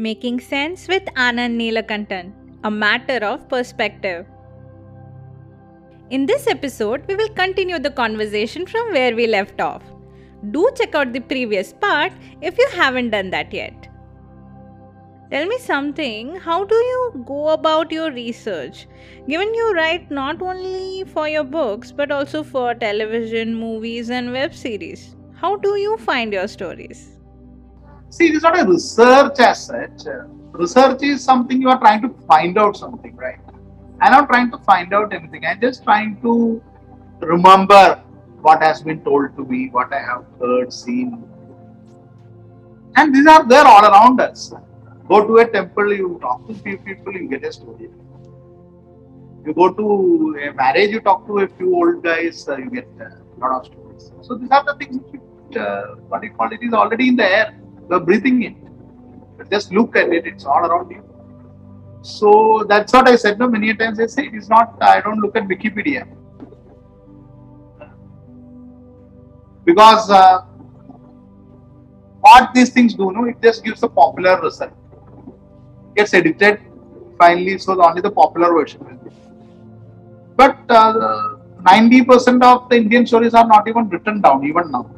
Making Sense with Anand Neelakantan, a matter of perspective. In this episode, we will continue the conversation from where we left off. Do check out the previous part if you haven't done that yet. Tell me something, how do you go about your research? Given you write not only for your books but also for television, movies, and web series, how do you find your stories? See, it is not a research as such. Research is something you are trying to find out something, right? I'm not trying to find out anything. I'm just trying to remember what has been told to me, what I have heard, seen. And these are there all around us. Go to a temple, you talk to few people, you get a story. You go to a marriage, you talk to a few old guys, uh, you get a lot of stories. So these are the things which, uh, what you call it, is already in the air you're breathing it. Just look at it, it's all around you. So that's what I said. No, many times I say it is not, I don't look at Wikipedia. Because uh, what these things do, no, it just gives a popular result. Gets edited finally, so only the popular version will be. But uh, 90% of the Indian stories are not even written down, even now.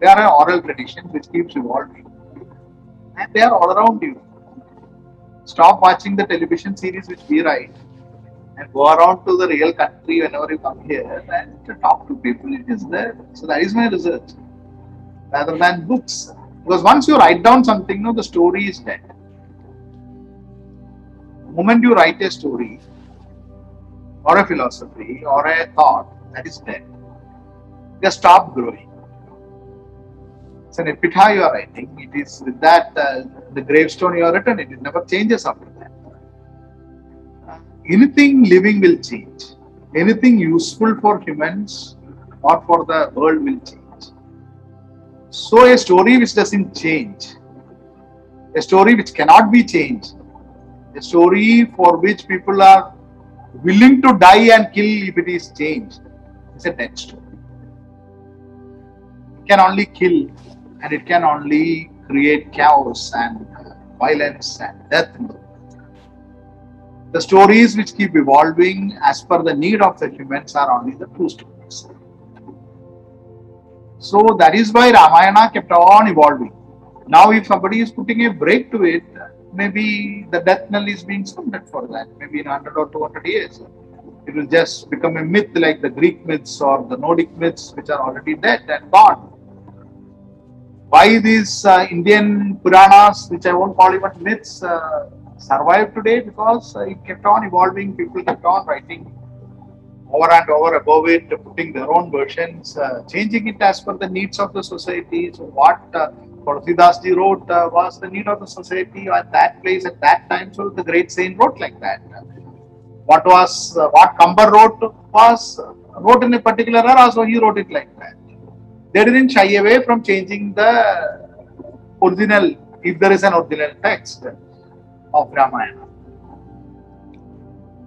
They are an oral tradition which keeps evolving. And they are all around you. Stop watching the television series which we write and go around to the real country whenever you come here and to talk to people. It is there. So that is my research. Rather than books. Because once you write down something, no, the story is dead. The moment you write a story or a philosophy or a thought, that is dead. Just stop growing it's an epitaph you are writing. It is with that uh, the gravestone you are written. It, never changes after that. Anything living will change. Anything useful for humans or for the world will change. So a story which doesn't change, a story which cannot be changed, a story for which people are willing to die and kill if it is changed, is a dead story. It can only kill and it can only create chaos and uh, violence and death the. The stories which keep evolving as per the need of the humans are only the true stories. So that is why Ramayana kept on evolving. Now, if somebody is putting a break to it, maybe the death knell is being sounded for that. Maybe in 100 or 200 years, it will just become a myth like the Greek myths or the Nordic myths, which are already dead and gone why these uh, Indian Puranas, which I won't call even myths, uh, survive today because uh, it kept on evolving. People kept on writing over and over above it, putting their own versions, uh, changing it as per the needs of the society. So, what uh, Tulsidas wrote uh, was the need of the society at that place at that time. So, the great saint wrote like that. What was uh, what Kambar wrote was wrote in a particular era, so he wrote it like that they didn't shy away from changing the original, if there is an original text of Ramayana.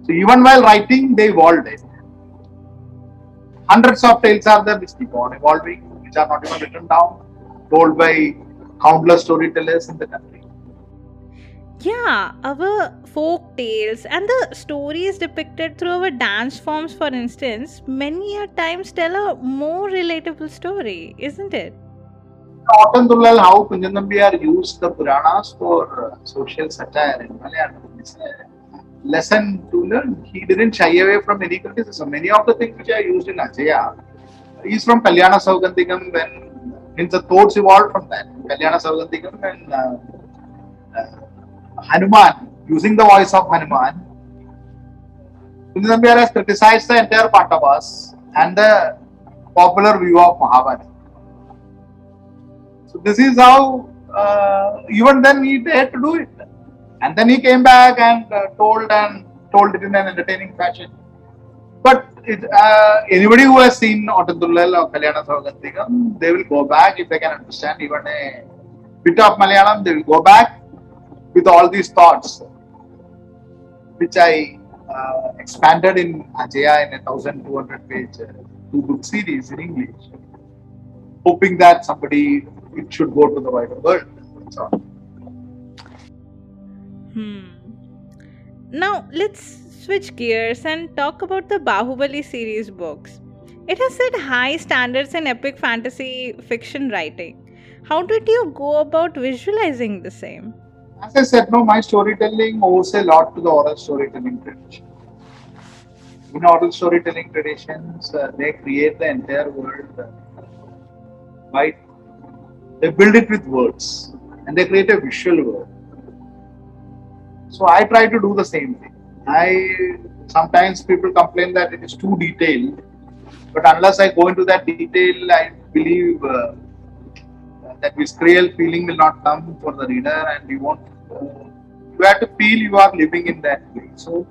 So even while writing, they evolved it. Hundreds of tales are there which keep on evolving, which are not even written down, told by countless storytellers in the country. Yeah, our folk tales and the stories depicted through our dance forms, for instance, many a times tell a more relatable story, isn't it? Thullal, how Kunjan used the Puranas for uh, social satire in Malayalam. It's a lesson to learn. He didn't shy away from any criticism. Many of the things which are used in Ajaya is from Kalyana Saugantikam when means the thoughts evolved from that. Kalyana Saugantikam and uh, uh, Hanuman, using the voice of Hanuman, Kunjan has criticized the entire Pandavas and the popular view of Mahabharata. So this is how uh, even then he dared to do it. And then he came back and uh, told and told it in an entertaining fashion. But it, uh, anybody who has seen Ottadullal or Kalyana Saugantikam, they will go back if they can understand even a bit of Malayalam, they will go back with all these thoughts, which I uh, expanded in Ajaya in a 1200 page uh, two book series in English, hoping that somebody it should go to the wider world. Hmm. Now let's switch gears and talk about the Bahubali series books. It has set high standards in epic fantasy fiction writing. How did you go about visualizing the same? As I said, no, my storytelling owes a lot to the oral storytelling tradition. In oral storytelling traditions, uh, they create the entire world uh, by they build it with words and they create a visual world. So I try to do the same thing. I sometimes people complain that it is too detailed, but unless I go into that detail, I believe uh, that visceral feeling will not come for the reader, and you won't. You have to feel you are living in that place. So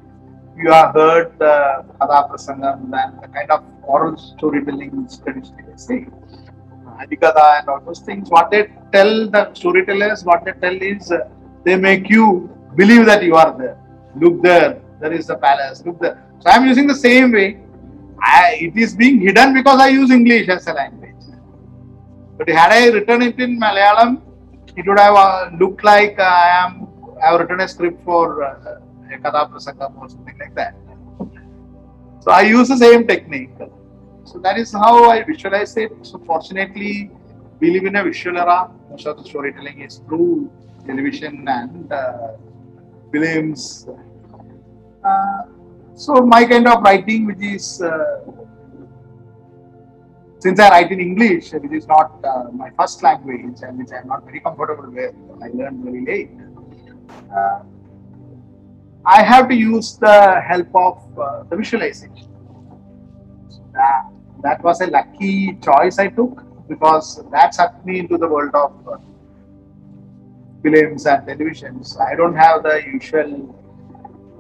you have heard the Kada Prasangam and the kind of oral storytelling traditionally say. Adikada and all those things. What they tell the storytellers, what they tell is uh, they make you believe that you are there. Look there, there is the palace. Look there. So I am using the same way. I, it is being hidden because I use English as a language. But had I written it in Malayalam, it would have uh, looked like I am. I have written a script for uh, a Kada Prasangam or something like that. So I use the same technique. So that is how I visualize it. So fortunately, we live in a visual era. Most of the storytelling is through television and uh, films. Uh, so my kind of writing, which is uh, since I write in English, which is not uh, my first language and which I am not very comfortable with, I learned very late. Uh, I have to use the help of uh, the visualization. That, that was a lucky choice I took because that sucked me into the world of uh, films and televisions. I don't have the usual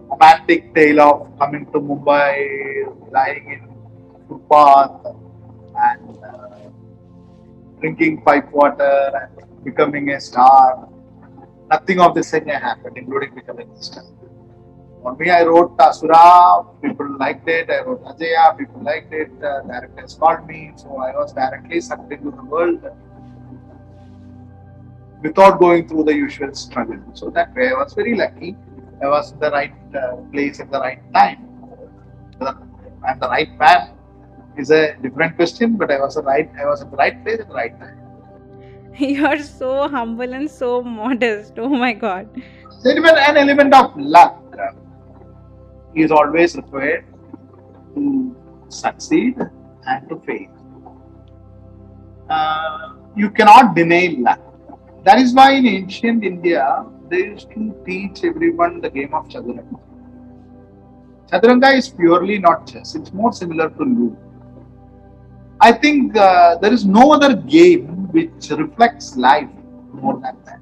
romantic tale of coming to Mumbai, lying in footpath and uh, drinking pipe water and becoming a star. Nothing of this thing happened, including becoming a star. For me, I wrote Asura, people liked it. I wrote Ajaya, people liked it. Uh, directors called me, so I was directly sucked into the world without going through the usual struggle. So that way, I was very lucky. I was in the right uh, place at the right time. I'm the right man is a different question, but I was the right. I was in the right place at the right time. You're so humble and so modest. Oh my god. Even an element of luck is always required to succeed and to fail. Uh, you cannot deny luck. That is why in ancient India they used to teach everyone the game of Chaturanga. Chaturanga is purely not chess, it's more similar to Ludo. I think uh, there is no other game which reflects life more than that.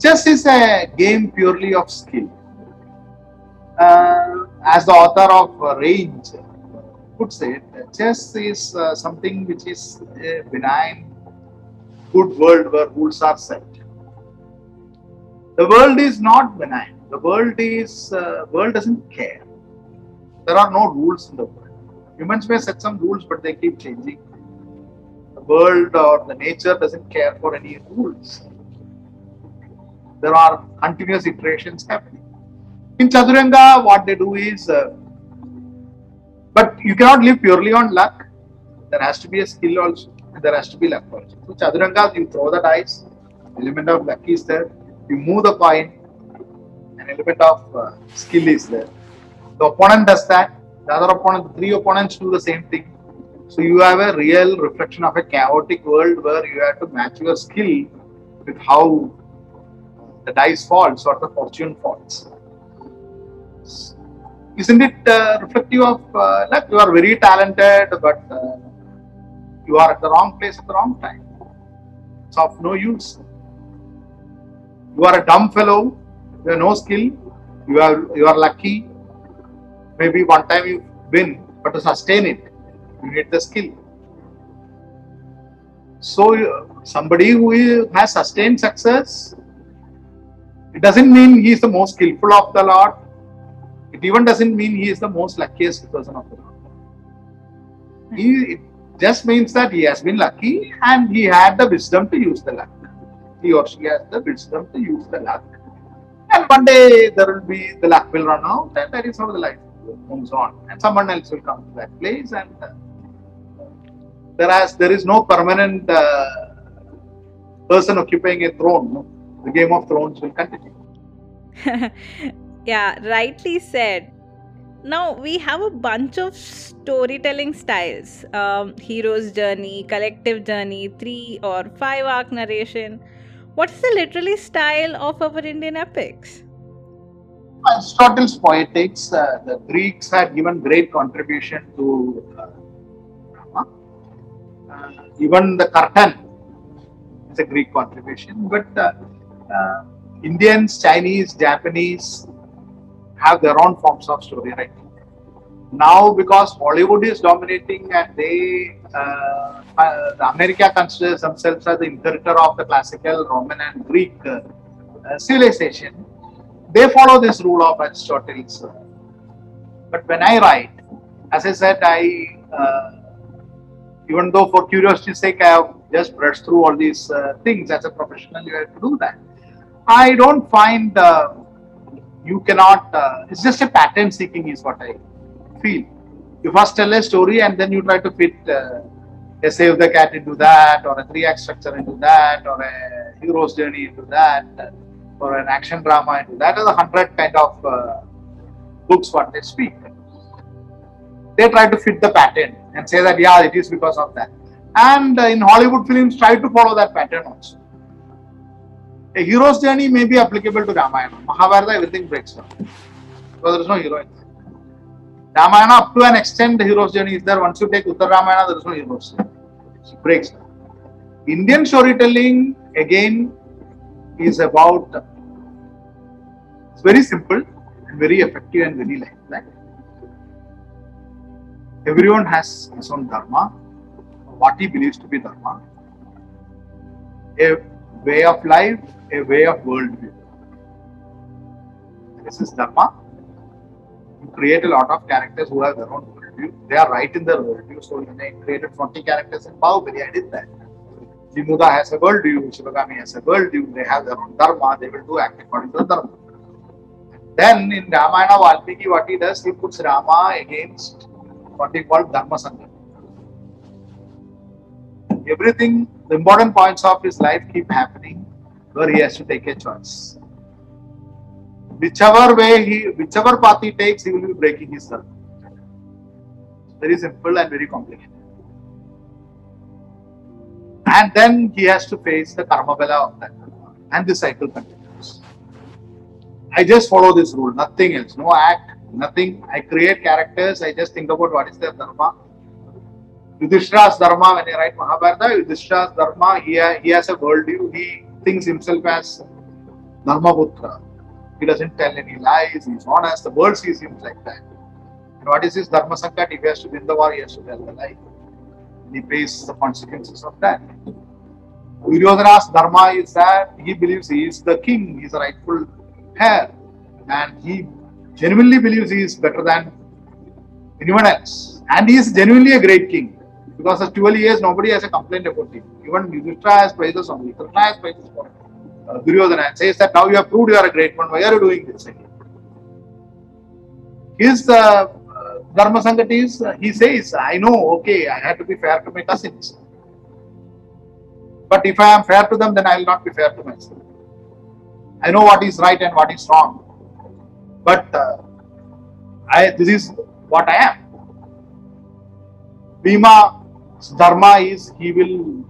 Chess is a game purely of skill. Uh, as the author of Range puts it, chess is uh, something which is a benign, good world where rules are set. The world is not benign. The world is uh, world doesn't care. There are no rules in the world. Humans may set some rules, but they keep changing. The world or the nature doesn't care for any rules. There are continuous iterations happening. In Chaturanga, what they do is, uh, but you cannot live purely on luck. There has to be a skill also, and there has to be luck also. So Chaturanga, you throw the dice, element of luck is there. You move the coin, an element of uh, skill is there. The opponent does that. The other opponent, three opponents do the same thing. So you have a real reflection of a chaotic world where you have to match your skill with how the dice falls or the fortune falls. Isn't it uh, reflective of uh, luck? You are very talented, but uh, you are at the wrong place at the wrong time. It's of no use. You are a dumb fellow, you have no skill, you are you are lucky. Maybe one time you win, but to sustain it, you need the skill. So somebody who has sustained success, it doesn't mean he is the most skillful of the lot. It even doesn't mean he is the most luckiest person of the lot. He it just means that he has been lucky and he had the wisdom to use the luck. He or she has the wisdom to use the luck. And one day there will be the luck will run out, and that is how the life moves on. And someone else will come to that place, and uh, whereas there is no permanent uh, person occupying a throne, no? the Game of Thrones will continue. yeah, rightly said. Now we have a bunch of storytelling styles um, hero's journey, collective journey, three or five arc narration. What is the literally style of our Indian epics? Aristotle's poetics, uh, the Greeks had given great contribution to uh, drama. Uh, even the curtain is a Greek contribution, but uh, Indians, Chinese, Japanese have their own forms of story writing. Now, because Hollywood is dominating and they, uh, uh, America considers themselves as the inheritor of the classical Roman and Greek uh, civilization, they follow this rule of Aristotle's. But when I write, as I said, I uh, even though for curiosity's sake I have just brushed through all these uh, things as a professional, you have to do that. I don't find uh, you cannot. Uh, it's just a pattern seeking, is what I feel. You first tell a story and then you try to fit uh, a save the cat into that, or a three act structure into that, or a hero's journey into that, or an action drama into that. Are the hundred kind of uh, books what they speak. They try to fit the pattern and say that yeah, it is because of that. And uh, in Hollywood films, try to follow that pattern also. A hero's journey may be applicable to Ramayana. Mahabharata, everything breaks down because there is no hero in there. Ramayana, up to an extent, the hero's journey is there. Once you take Uttara Ramayana, there is no hero's journey. It breaks down. Indian storytelling, again, is about it's very simple and very effective and very. Right? Everyone has his own dharma, what he believes to be dharma, a way of life, a way of worldview. This is dharma. You create a lot of characters who have their own worldview. They are right in their worldview. So when I created 40 characters in Bahubali, I did that. Jimuda has a worldview, Shivagami has a worldview, they have their own dharma, they will do act according to the dharma. Then in Ramayana, Valmiki, what he does, he puts Rama against what he called Dharma Sangha. Everything, the important points of his life keep happening where he has to take a choice. Whichever way he, whichever path he takes, he will be breaking his dharma. Very simple and very complicated. And then he has to face the karma bala of that. And the cycle continues. I just follow this rule, nothing else. No act, nothing. I create characters, I just think about what is their dharma. Yudhishthira's dharma, when I write Mahabharata, Yudhishthira's dharma, he, ha- he has a worldview. He thinks himself as Dharmaputra. He doesn't tell any lies, he's honest. The world sees him like that. And what is his Dharma Sankat? If he has to win the war, he has to tell the lie. He pays the consequences of that. Duryodhana's dharma is that he believes he is the king, he is rightful heir, and he genuinely believes he is better than anyone else. And he is genuinely a great king. Because for 12 years, nobody has a complaint about him. Even Yudhishthira has praises on him. Krishna has praises for Duryodhana and says that now you have proved you are a great one. Why are you doing this? His uh, Dharma Sankat is, uh, he says, I know, okay, I have to be fair to my cousins. But if I am fair to them, then I will not be fair to myself. I know what is right and what is wrong. But uh, I, this is what I am. Bhima's dharma is he will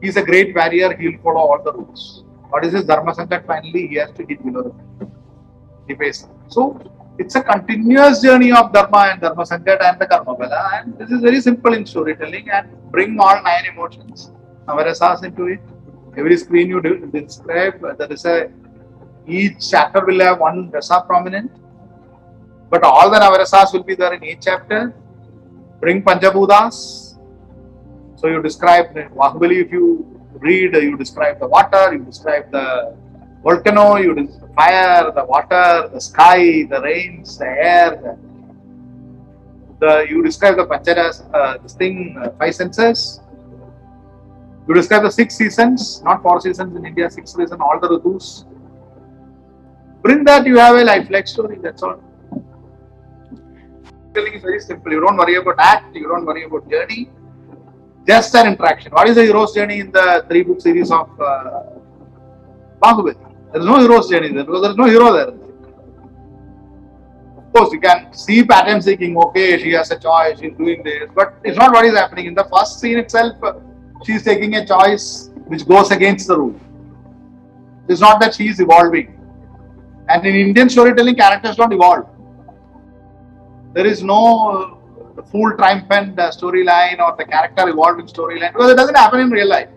he is a great warrior, he will follow all the rules. What is his dharma sankat? Finally, he has to hit below the belt. He. So it's a continuous journey of dharma and dharma sankat and the karma bala. And this is very simple in storytelling and bring all nine emotions, navarasas into it. Every screen you describe, uh, there is a each chapter will have one rasa prominent, but all the navarasas will be there in each chapter. Bring Panchabhutas. So you describe Bahubali, if you read, you describe the water, you describe the volcano, you describe the fire, the water, the sky, the rains, the air, the, you describe the pancharas, uh, this thing, uh, five senses. You describe the six seasons, not four seasons in India, six seasons, all the ritus. Bring that, you have a lifelike story, that's all. Telling is very simple. You don't worry about act, you don't worry about journey, just an interaction. What is the hero's journey in the three book series of uh, Bahubali? There is no hero's journey there because there is no hero there. Of course, you can see pattern seeking. Okay, she has a choice, she's doing this, but it's not what is happening. In the first scene itself, uh, she's taking a choice which goes against the rule. It's not that she is evolving. And in Indian storytelling, characters don't evolve. There is no uh, full triumphant uh, storyline or the character evolving storyline because it doesn't happen in real life.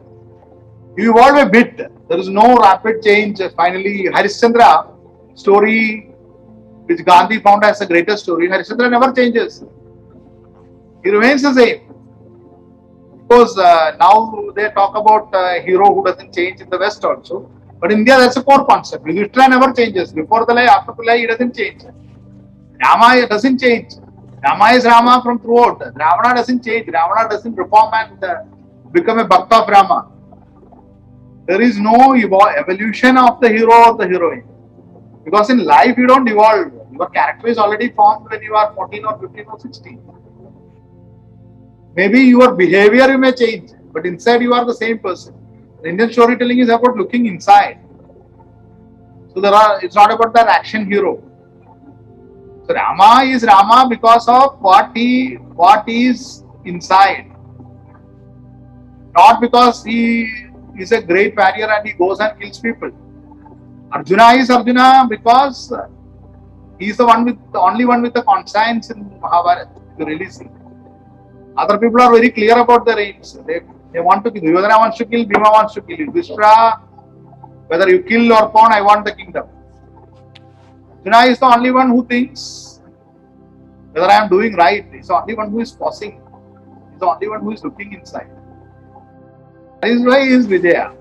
You evolve a bit. There is no rapid change. Finally, Harishchandra story, which Gandhi found as the greatest story, Harishchandra never changes. He remains the same. Because uh, now they talk about a hero who doesn't change in the West also. But in India, that's a core concept. Yudhishthira never changes. Before the lie, after the lie, he doesn't change. Rama doesn't change. Rama is Rama from throughout. Ravana doesn't change. Ravana doesn't reform and uh, become a bhakta of Rama. There is no evolution of the hero or the heroine. Because in life, you don't evolve. Your character is already formed when you are 14 or 15 or 16. Maybe your behavior you may change, but inside you are the same person. Indian storytelling is about looking inside. So there are it's not about that action hero. So Rama is Rama because of what he what is inside. Not because he is a great warrior and he goes and kills people. Arjuna is Arjuna because uh, he is the one with the only one with the conscience in Mahabharata. really see. Other people are very clear about their aims. They, they want to kill. Duryodhana wants to kill, Bhima wants to kill. Yudhishthira, whether you kill or pawn, I want the kingdom. Arjuna is the only one who thinks whether I am doing right. He's the only one who is pausing. He's the only one who is looking inside. That is why he is Vijaya.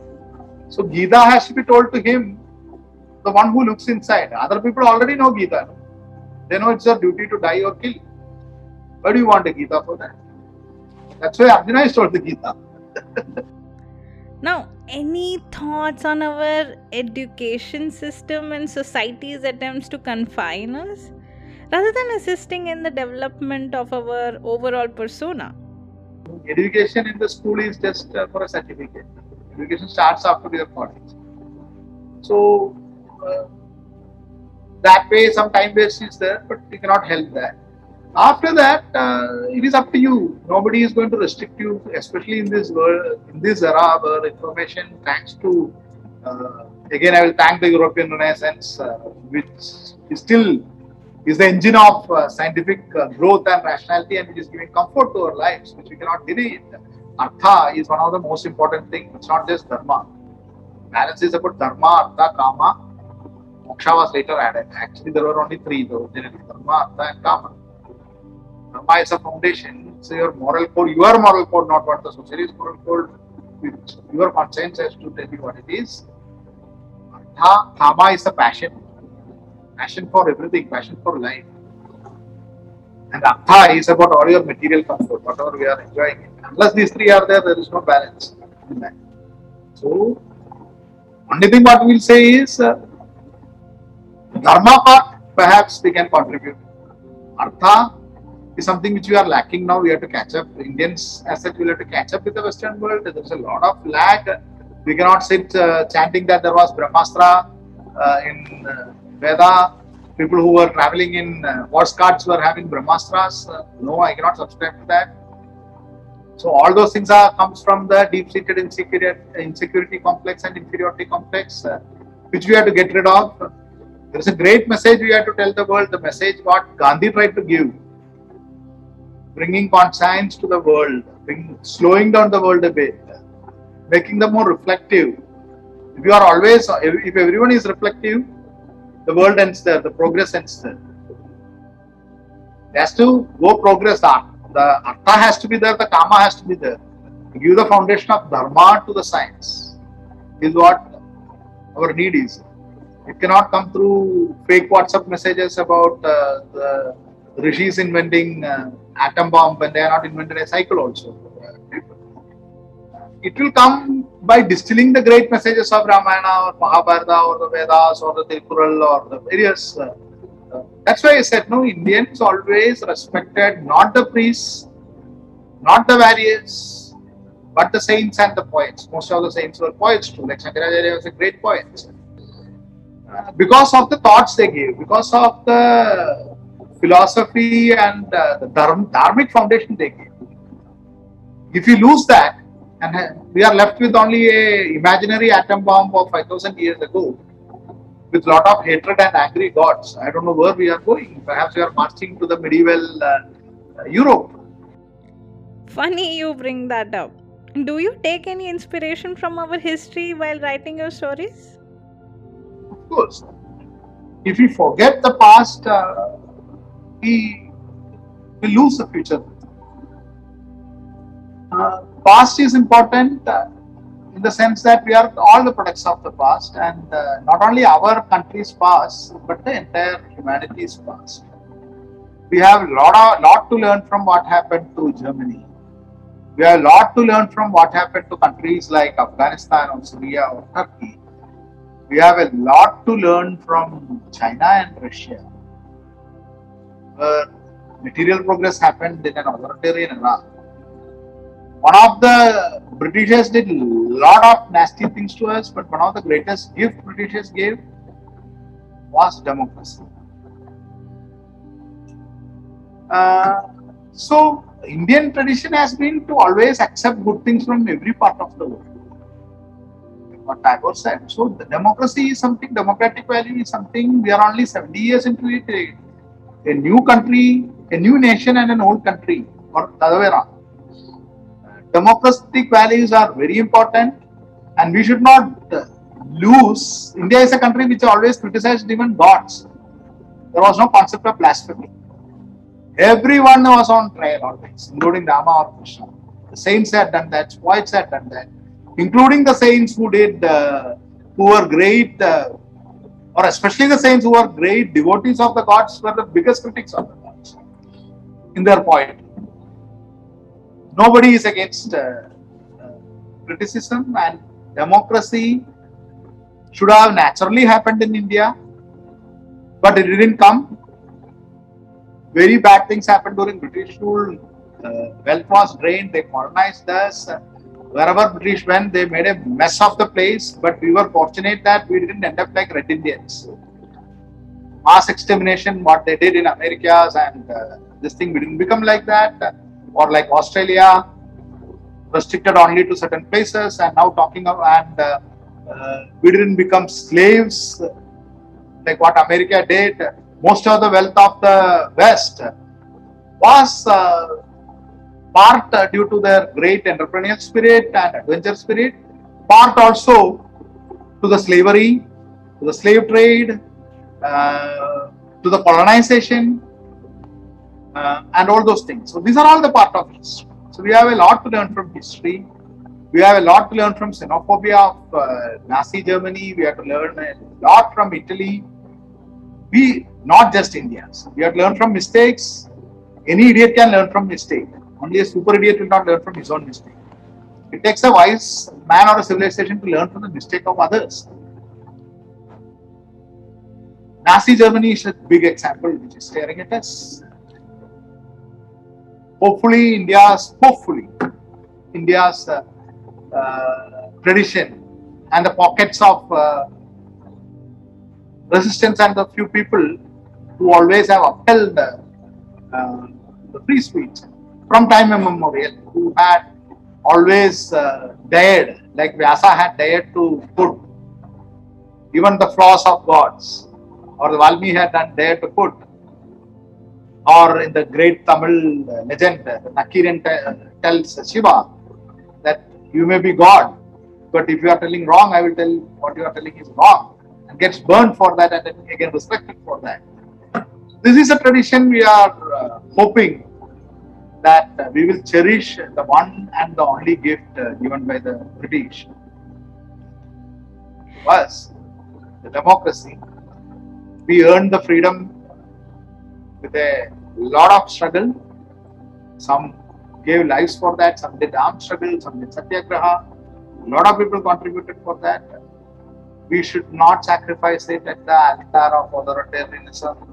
So Gita has to be told to him, the one who looks inside. Other people already know Gita. They know it's their duty to die or kill. Why do you want a Gita for that? That's why Arjuna is told the Gita. Now, any thoughts on our education system and society's attempts to confine us rather than assisting in the development of our overall persona? Education in the school is just uh, for a certificate. Education starts after your college. So uh, that way, some time waste is there, but you cannot help that. After that, uh, it is up to you. Nobody is going to restrict you, especially in this world, in this era where information, thanks to uh, again, I will thank the European Renaissance, uh, which is still is the engine of uh, scientific uh, growth and rationality, and which is giving comfort to our lives, which we cannot deny. Artha is one of the most important things. It's not just dharma. Balance is about dharma, artha, kama. Moksha was later added. Actually, there were only three though, dharma, artha, and kama. Dharma is a foundation. It's your moral code, your moral code, not what the society's moral code, your conscience has to tell you what it is. Artha, kama is a passion. Passion for everything, passion for life. And Artha is about all your material comfort, whatever we are enjoying. Unless these three are there, there is no balance in. So, only thing what we will say is uh, Dharma part, perhaps we can contribute. Artha is something which we are lacking now. We have to catch up. Indians, as such, will have to catch up with the Western world. There is a lot of lag. We cannot sit uh, chanting that there was Brahmastra uh, in uh, Veda. People who were traveling in uh, horse carts were having Brahmastras. Uh, no, I cannot subscribe to that. So all those things are comes from the deep-seated insecurity, insecurity complex and inferiority complex, uh, which we have to get rid of. There is a great message we have to tell the world. The message what Gandhi tried to give, bringing conscience to the world, bring, slowing down the world a bit, making them more reflective, If you are always, if if everyone is reflective, the world ends there, the progress ends there. It has to go progress. The, the artha has to be there, the kama has to be there. To give the foundation of dharma to the science is what our need is. It cannot come through fake WhatsApp messages about uh, the rishis inventing uh, atom bomb when they are not invented a cycle also. It will come by distilling the great messages of Ramayana or Mahabharata or the Vedas or the Tirukkural or the various. Uh, that's why I said no. Indians always respected not the priests, not the warriors, but the saints and the poets. Most of the saints were poets too. Like Shankaracharya was a great poet. Uh, because of the thoughts they gave, because of the philosophy and uh, the dharm, dharmic foundation they gave. If you lose that, and uh, we are left with only a imaginary atom bomb of 5000 years ago, with lot of hatred and angry gods. I don't know where we are going. Perhaps we are marching to the medieval uh, Europe. Funny you bring that up. Do you take any inspiration from our history while writing your stories? Of course. If we forget the past, uh, we will lose the future. Uh, past is important uh, in the sense that we are all the products of the past, and uh, not only our country's past, but the entire humanity's past. We have a lot, lot to learn from what happened to Germany. We have a lot to learn from what happened to countries like Afghanistan or Syria or Turkey. We have a lot to learn from China and Russia. Where material progress happened in an authoritarian era. One of the Britishers did a lot of nasty things to us, but one of the greatest gift Britishers gave was democracy. Uh, so Indian tradition has been to always accept good things from every part of the world. What Tagore said. So the democracy is something, democratic value is something. We are only 70 years into it. A, a new country, a new nation, and an old country, or the other way around. Democratic values are very important, and we should not uh, lose. India is a country which always criticized even gods. There was no concept of blasphemy. Everyone was on trial always, including Rama or Krishna. The saints had done that, poets had done that, including the saints who did, uh, who were great, uh, or especially the saints who were great devotees of the gods, were the biggest critics of the gods in their poetry. Nobody is against uh, uh, criticism, and democracy should have naturally happened in India, but it didn't come very bad things happened during British rule. Uh, wealth was drained. They colonized us. Wherever British went, they made a mess of the place. But we were fortunate that we didn't end up like Red Indians. Mass extermination, what they did in Americas, and uh, this thing, we didn't become like that. Or like Australia, restricted only to certain places, and now talking of, and uh, uh, we didn't become slaves like what America did. Most of the wealth of the West was uh, part due to their great entrepreneurial spirit and adventure spirit, part also to the slavery, to the slave trade, uh, to the colonization, uh, and all those things. So these are all the part of history. So we have a lot to learn from history. We have a lot to learn from xenophobia of uh, Nazi Germany. We have to learn a lot from Italy we not just Indians. We have to learn from mistakes. Any idiot can learn from mistake. Only a super idiot will not learn from his own mistake. It takes a wise man or a civilization to learn from the mistake of others. Nazi Germany is a big example which is staring at us. Hopefully, India's hopefully India's uh, uh, tradition and the pockets of uh, resistance and the few people who always have upheld uh, the free speech from time immemorial, who had always uh, dared, like Vyasa had dared to put even the flaws of gods, or the Valmiki had done dared to put, or in the great Tamil legend, Nakiran tells Shiva that you may be God, But if you are telling wrong, I will tell what you are telling is wrong and gets burned for that and then again respected for that. This is a tradition we are uh, hoping that uh, we will cherish the one and the only gift uh, given by the British. Was the democracy. We earned the freedom with a lot of struggle. Some gave lives for that, some did armed struggle, some did satyagraha. A lot of people contributed for that. We should not sacrifice it at the altar of authoritarianism.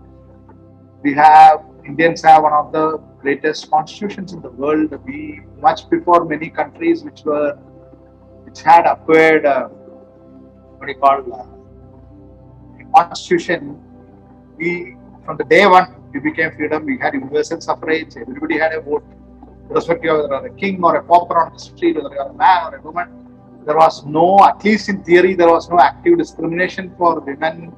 We have Indians have one of the greatest constitutions in the world. We much before many countries which were which had acquired uh, what do you call uh, constitution. We from the day one we became freedom. We had universal suffrage. Everybody had a vote, irrespective of whether a king or a pauper on the street, whether you are a man or a woman. There was no, at least in theory, there was no active discrimination for women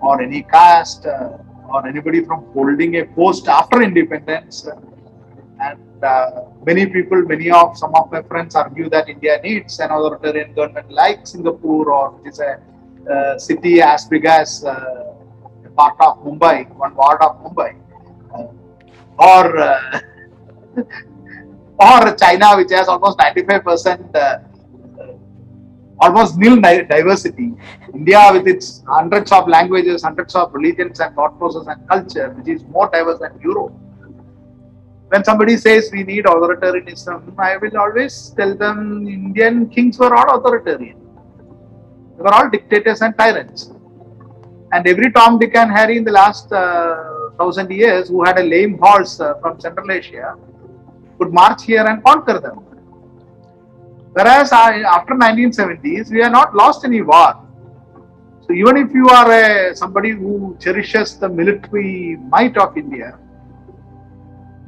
or any caste uh, or anybody from holding a post after independence. And uh, many people, many of some of my friends argue that India needs an authoritarian government like Singapore or which is a uh, city as big as uh, a part of Mumbai, one ward of Mumbai, or uh, or China, which has almost 95 percent uh, almost nil diversity. India, with its hundreds of languages, hundreds of religions and thought process and culture, which is more diverse than Europe. When somebody says we need authoritarianism, I will always tell them Indian kings were all authoritarian. They were all dictators and tyrants. And every Tom, Dick, and Harry in the last uh, thousand years who had a lame horse uh, from Central Asia could march here and conquer them. Whereas after 1970s, we have not lost any war. So even if you are a, somebody who cherishes the military might of India,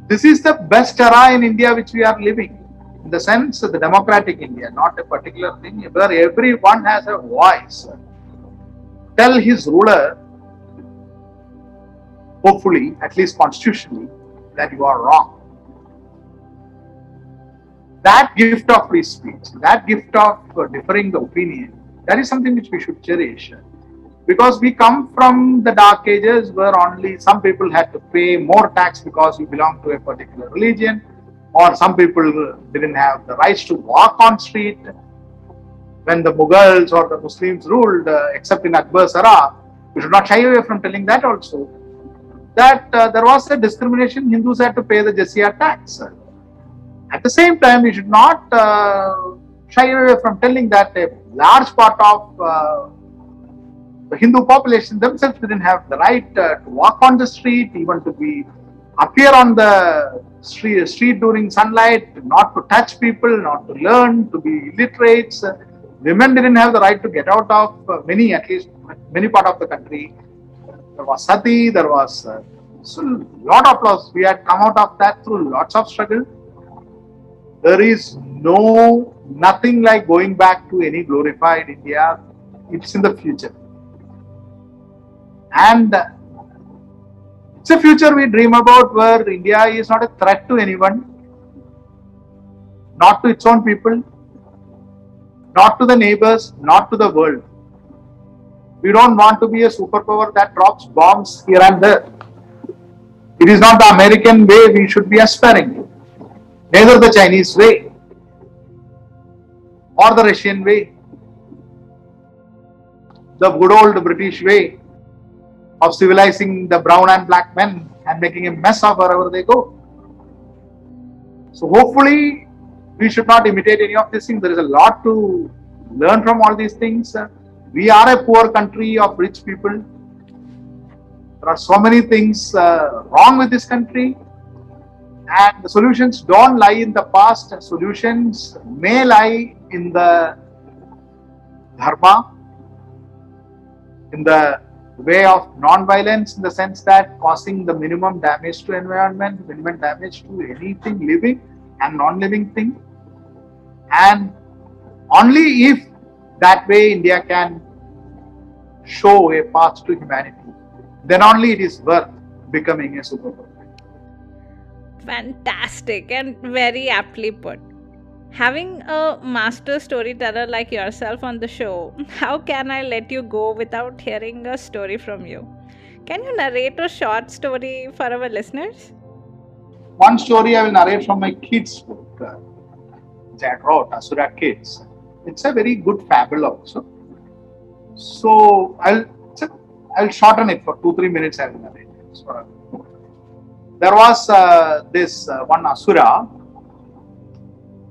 this is the best era in India which we are living. In the sense of the democratic India, not a particular thing, where everyone has a voice. Tell his ruler, hopefully, at least constitutionally, that you are wrong that gift of free speech, that gift of uh, differing the opinion, that is something which we should cherish. Because we come from the dark ages where only some people had to pay more tax because you belong to a particular religion, or some people didn't have the rights to walk on street. When the Mughals or the Muslims ruled, uh, except in Akbar's era, we should not shy away from telling that also. That uh, there was a discrimination, Hindus had to pay the jizya tax. At the same time, we should not uh, shy away from telling that a large part of uh, the Hindu population themselves didn't have the right uh, to walk on the street, even to be appear on the street, street during sunlight, not to touch people, not to learn, to be illiterates. Women didn't have the right to get out of uh, many, at least many part of the country. There was sati, there was uh, so lot of loss. We had come out of that through lots of struggle there is no nothing like going back to any glorified India. It's in the future. And it's a future we dream about where India is not a threat to anyone, not to its own people, not to the neighbors, not to the world. We don't want to be a superpower that drops bombs here and there. It is not the American way we should be aspiring to neither the Chinese way or the Russian way, the good old British way of civilizing the brown and black men and making a mess of wherever they go. So hopefully we should not imitate any of these things. There is a lot to learn from all these things. We are a poor country of rich people. There are so many things uh, wrong with this country. And the solutions don't lie in the past, solutions may lie in the dharma, in the way of non-violence in the sense that causing the minimum damage to environment, minimum damage to anything living and non-living thing. And only if that way India can show a path to humanity, then only it is worth becoming a superpower fantastic and very aptly put. Having a master storyteller like yourself on the show, how can I let you go without hearing a story from you? Can you narrate a short story for our listeners? One story I will narrate from my kids' book uh, that I wrote, Asura Kids. It's a very good fable also. So I'll I'll shorten it for two three minutes. I will narrate. So, there was uh, this uh, one Asura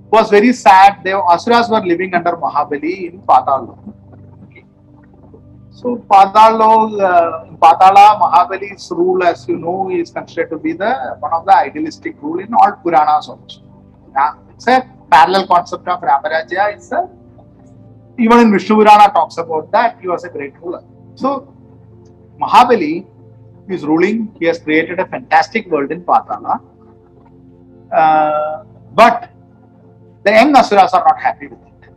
who was very sad. They Asuras were living under Mahabali in Patal. So Padalo, uh, Patala, Mahabali's rule, as you know, is considered to be the one of the idealistic rule in all Puranas also. Now, it's a parallel concept of Ramarajya. It's a, even in Vishnu Purana talks about that. He was a great ruler. So Mahabali is ruling. He has created a fantastic world in Patala. Uh, but the young Asuras are not happy with it.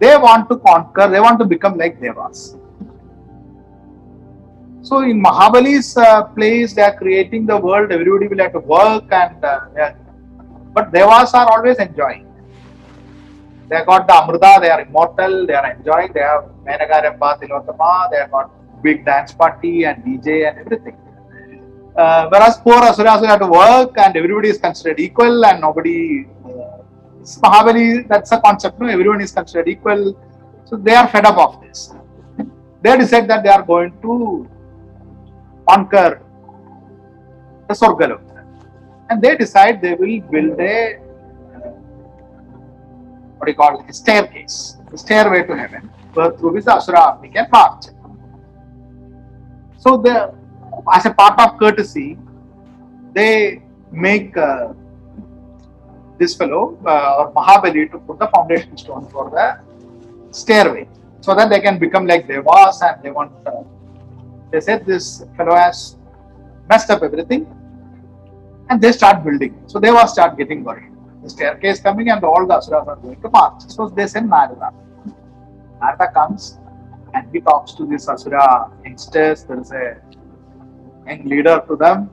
They want to conquer, they want to become like Devas. So in Mahabali's uh, place, they are creating the world, everybody will have to work and uh, but Devas are always enjoying. They got the Amrita, they are immortal, they are enjoying, they have Menagaramba, Tilotama, they have got big dance party and DJ and everything. Uh, whereas poor Asuras have to work and everybody is considered equal and nobody Mahabali, that's a concept, no? Everyone is considered equal. So they are fed up of this. They decide that they are going to conquer the Sorgalok. And they decide they will build a what you call a staircase, a stairway to heaven, through which the Asura can march. So the as a part of courtesy, they make uh, this fellow uh, or Mahabali to put the foundation stone for the stairway so that they can become like Devas and they want. Uh, they said this fellow has messed up everything and they start building. So Devas start getting worried. The staircase coming and all the Asuras are going to march. So they send Narada. Narada comes and he talks to this Asura youngsters. There is a young leader to them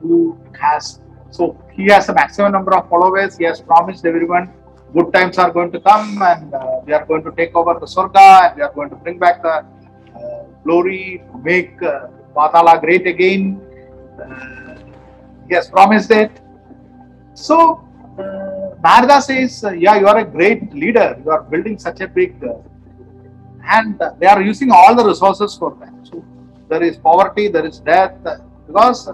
who has so he has a maximum number of followers. He has promised everyone good times are going to come and uh, we are going to take over the Sorga and we are going to bring back the uh, glory, make uh, Patala great again. Uh, he has promised it. So uh, Narada says, uh, yeah, you are a great leader. You are building such a big uh, and they are using all the resources for that. So there is poverty, there is death because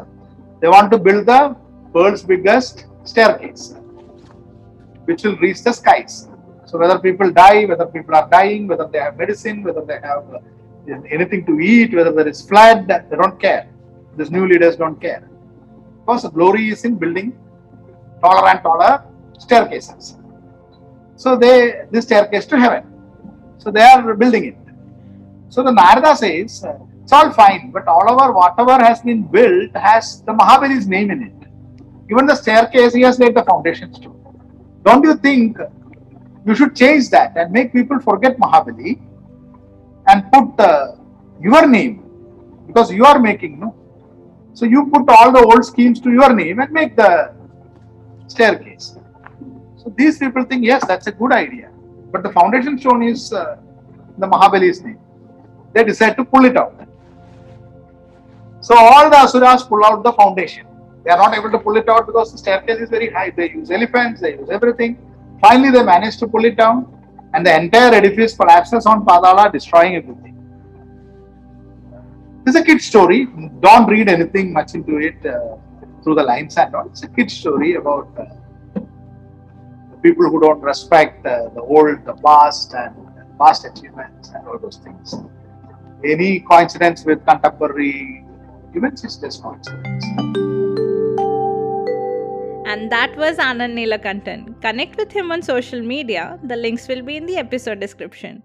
they want to build the world's biggest staircase, which will reach the skies. So whether people die, whether people are dying, whether they have medicine, whether they have uh, anything to eat, whether there is flood, they don't care. These new leaders don't care. Because the glory is in building taller and taller staircases. So they this staircase to heaven. So they are building it. So the Narada says, it's all fine, but all over whatever has been built has the Mahabali's name in it. Even the staircase, he has laid the foundations too. Don't you think you should change that and make people forget Mahabali and put uh, your name because you are making, no? So you put all the old schemes to your name and make the staircase. So these people think, yes, that's a good idea. But the foundation stone is uh, the Mahabali's name. They decide to pull it out. So all the Asuras pull out the foundation. They are not able to pull it out because the staircase is very high. They use elephants, they use everything. Finally, they manage to pull it down, and the entire edifice collapses on Patala, destroying everything. It's a kid story. Don't read anything much into it uh, through the lines and all. It's a kid story about uh, people who don't respect uh, the old, the past, and past achievements and all those things. Any coincidence with contemporary events is just coincidence. And that was Anand Neelakantan. Connect with him on social media. The links will be in the episode description.